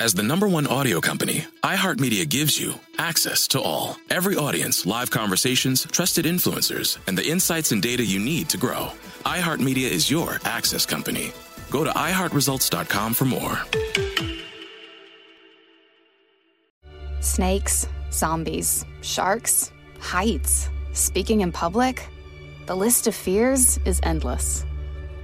As the number one audio company, iHeartMedia gives you access to all. Every audience, live conversations, trusted influencers, and the insights and data you need to grow. iHeartMedia is your access company. Go to iHeartResults.com for more. Snakes, zombies, sharks, heights, speaking in public. The list of fears is endless.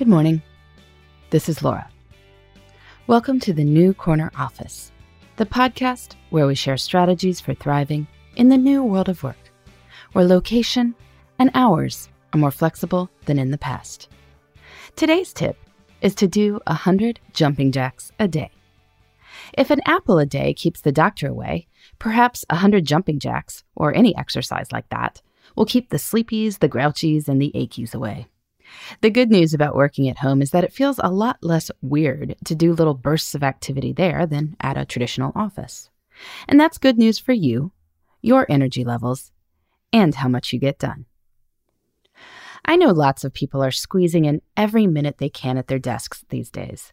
Good morning. This is Laura. Welcome to the New Corner Office, the podcast where we share strategies for thriving in the new world of work, where location and hours are more flexible than in the past. Today's tip is to do 100 jumping jacks a day. If an apple a day keeps the doctor away, perhaps 100 jumping jacks, or any exercise like that, will keep the sleepies, the grouchies, and the achies away. The good news about working at home is that it feels a lot less weird to do little bursts of activity there than at a traditional office. And that's good news for you, your energy levels, and how much you get done. I know lots of people are squeezing in every minute they can at their desks these days.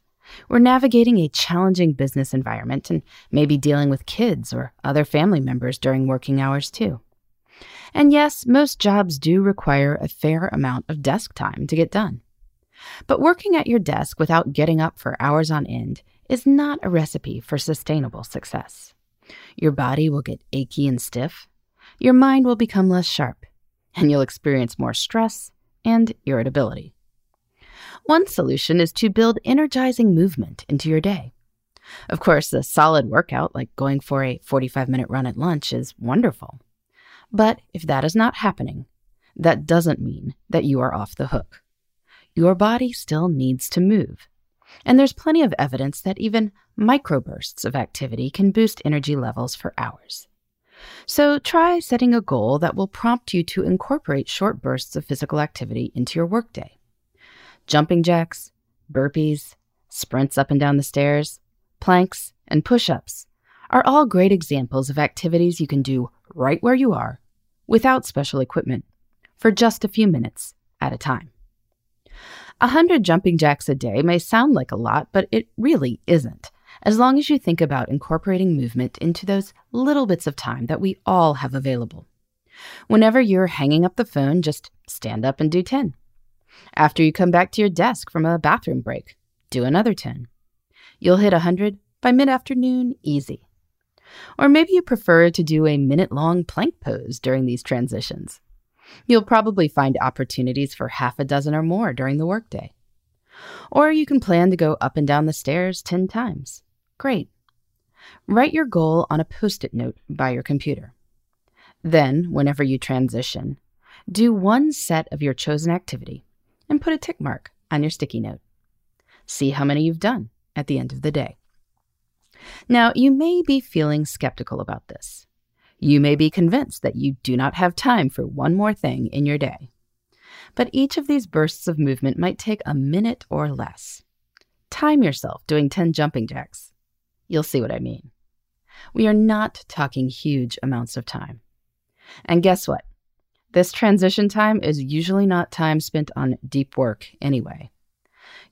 We're navigating a challenging business environment and maybe dealing with kids or other family members during working hours too. And yes, most jobs do require a fair amount of desk time to get done. But working at your desk without getting up for hours on end is not a recipe for sustainable success. Your body will get achy and stiff, your mind will become less sharp, and you'll experience more stress and irritability. One solution is to build energizing movement into your day. Of course, a solid workout like going for a 45 minute run at lunch is wonderful. But if that is not happening, that doesn't mean that you are off the hook. Your body still needs to move. And there's plenty of evidence that even microbursts of activity can boost energy levels for hours. So try setting a goal that will prompt you to incorporate short bursts of physical activity into your workday. Jumping jacks, burpees, sprints up and down the stairs, planks, and push ups are all great examples of activities you can do right where you are, without special equipment, for just a few minutes at a time. A hundred jumping jacks a day may sound like a lot, but it really isn't, as long as you think about incorporating movement into those little bits of time that we all have available. Whenever you're hanging up the phone, just stand up and do 10. After you come back to your desk from a bathroom break, do another 10. You'll hit a 100 by mid afternoon easy. Or maybe you prefer to do a minute long plank pose during these transitions. You'll probably find opportunities for half a dozen or more during the workday. Or you can plan to go up and down the stairs 10 times. Great. Write your goal on a post it note by your computer. Then, whenever you transition, do one set of your chosen activity and put a tick mark on your sticky note. See how many you've done at the end of the day. Now, you may be feeling skeptical about this. You may be convinced that you do not have time for one more thing in your day. But each of these bursts of movement might take a minute or less. Time yourself doing 10 jumping jacks. You'll see what I mean. We are not talking huge amounts of time. And guess what? This transition time is usually not time spent on deep work anyway.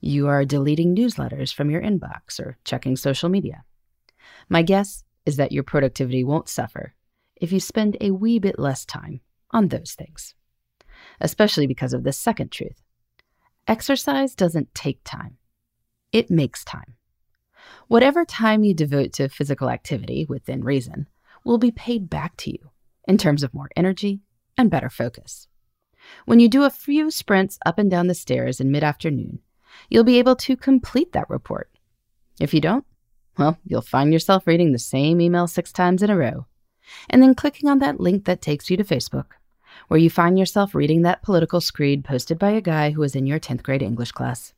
You are deleting newsletters from your inbox or checking social media. My guess is that your productivity won't suffer if you spend a wee bit less time on those things, especially because of this second truth. Exercise doesn't take time, it makes time. Whatever time you devote to physical activity within reason will be paid back to you in terms of more energy and better focus. When you do a few sprints up and down the stairs in mid afternoon, you'll be able to complete that report. If you don't, well, you'll find yourself reading the same email six times in a row, and then clicking on that link that takes you to Facebook, where you find yourself reading that political screed posted by a guy who was in your 10th grade English class.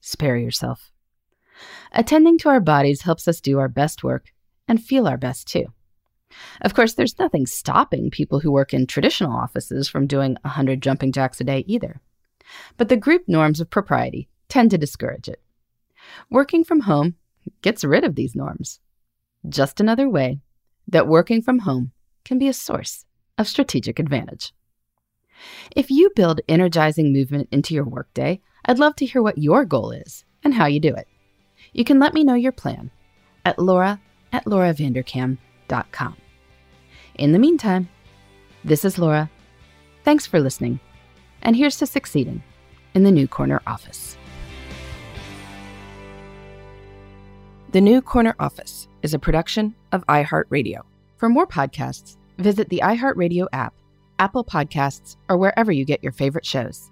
Spare yourself. Attending to our bodies helps us do our best work and feel our best too. Of course, there's nothing stopping people who work in traditional offices from doing 100 jumping jacks a day either. But the group norms of propriety tend to discourage it. Working from home gets rid of these norms. Just another way that working from home can be a source of strategic advantage. If you build energizing movement into your workday, I'd love to hear what your goal is and how you do it. You can let me know your plan at laura at lauravanderkam.com. In the meantime, this is Laura. Thanks for listening, and here's to succeeding in the New Corner office. The New Corner Office is a production of iHeartRadio. For more podcasts, visit the iHeartRadio app, Apple Podcasts, or wherever you get your favorite shows.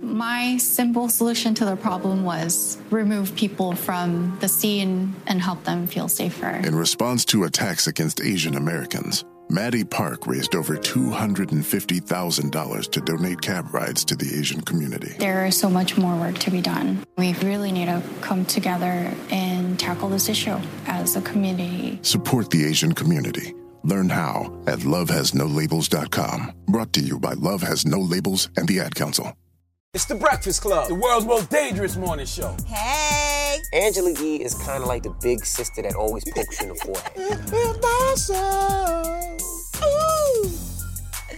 My simple solution to the problem was remove people from the scene and help them feel safer. In response to attacks against Asian Americans, Maddie Park raised over $250,000 to donate cab rides to the Asian community. There is so much more work to be done. We really need to come together and tackle this issue as a community. Support the Asian community. Learn how at lovehasnolabels.com. Brought to you by Love Has No Labels and the Ad Council. It's the Breakfast Club, the world's most dangerous morning show. Hey! Angela Yee is kind of like the big sister that always pokes you in the forehead.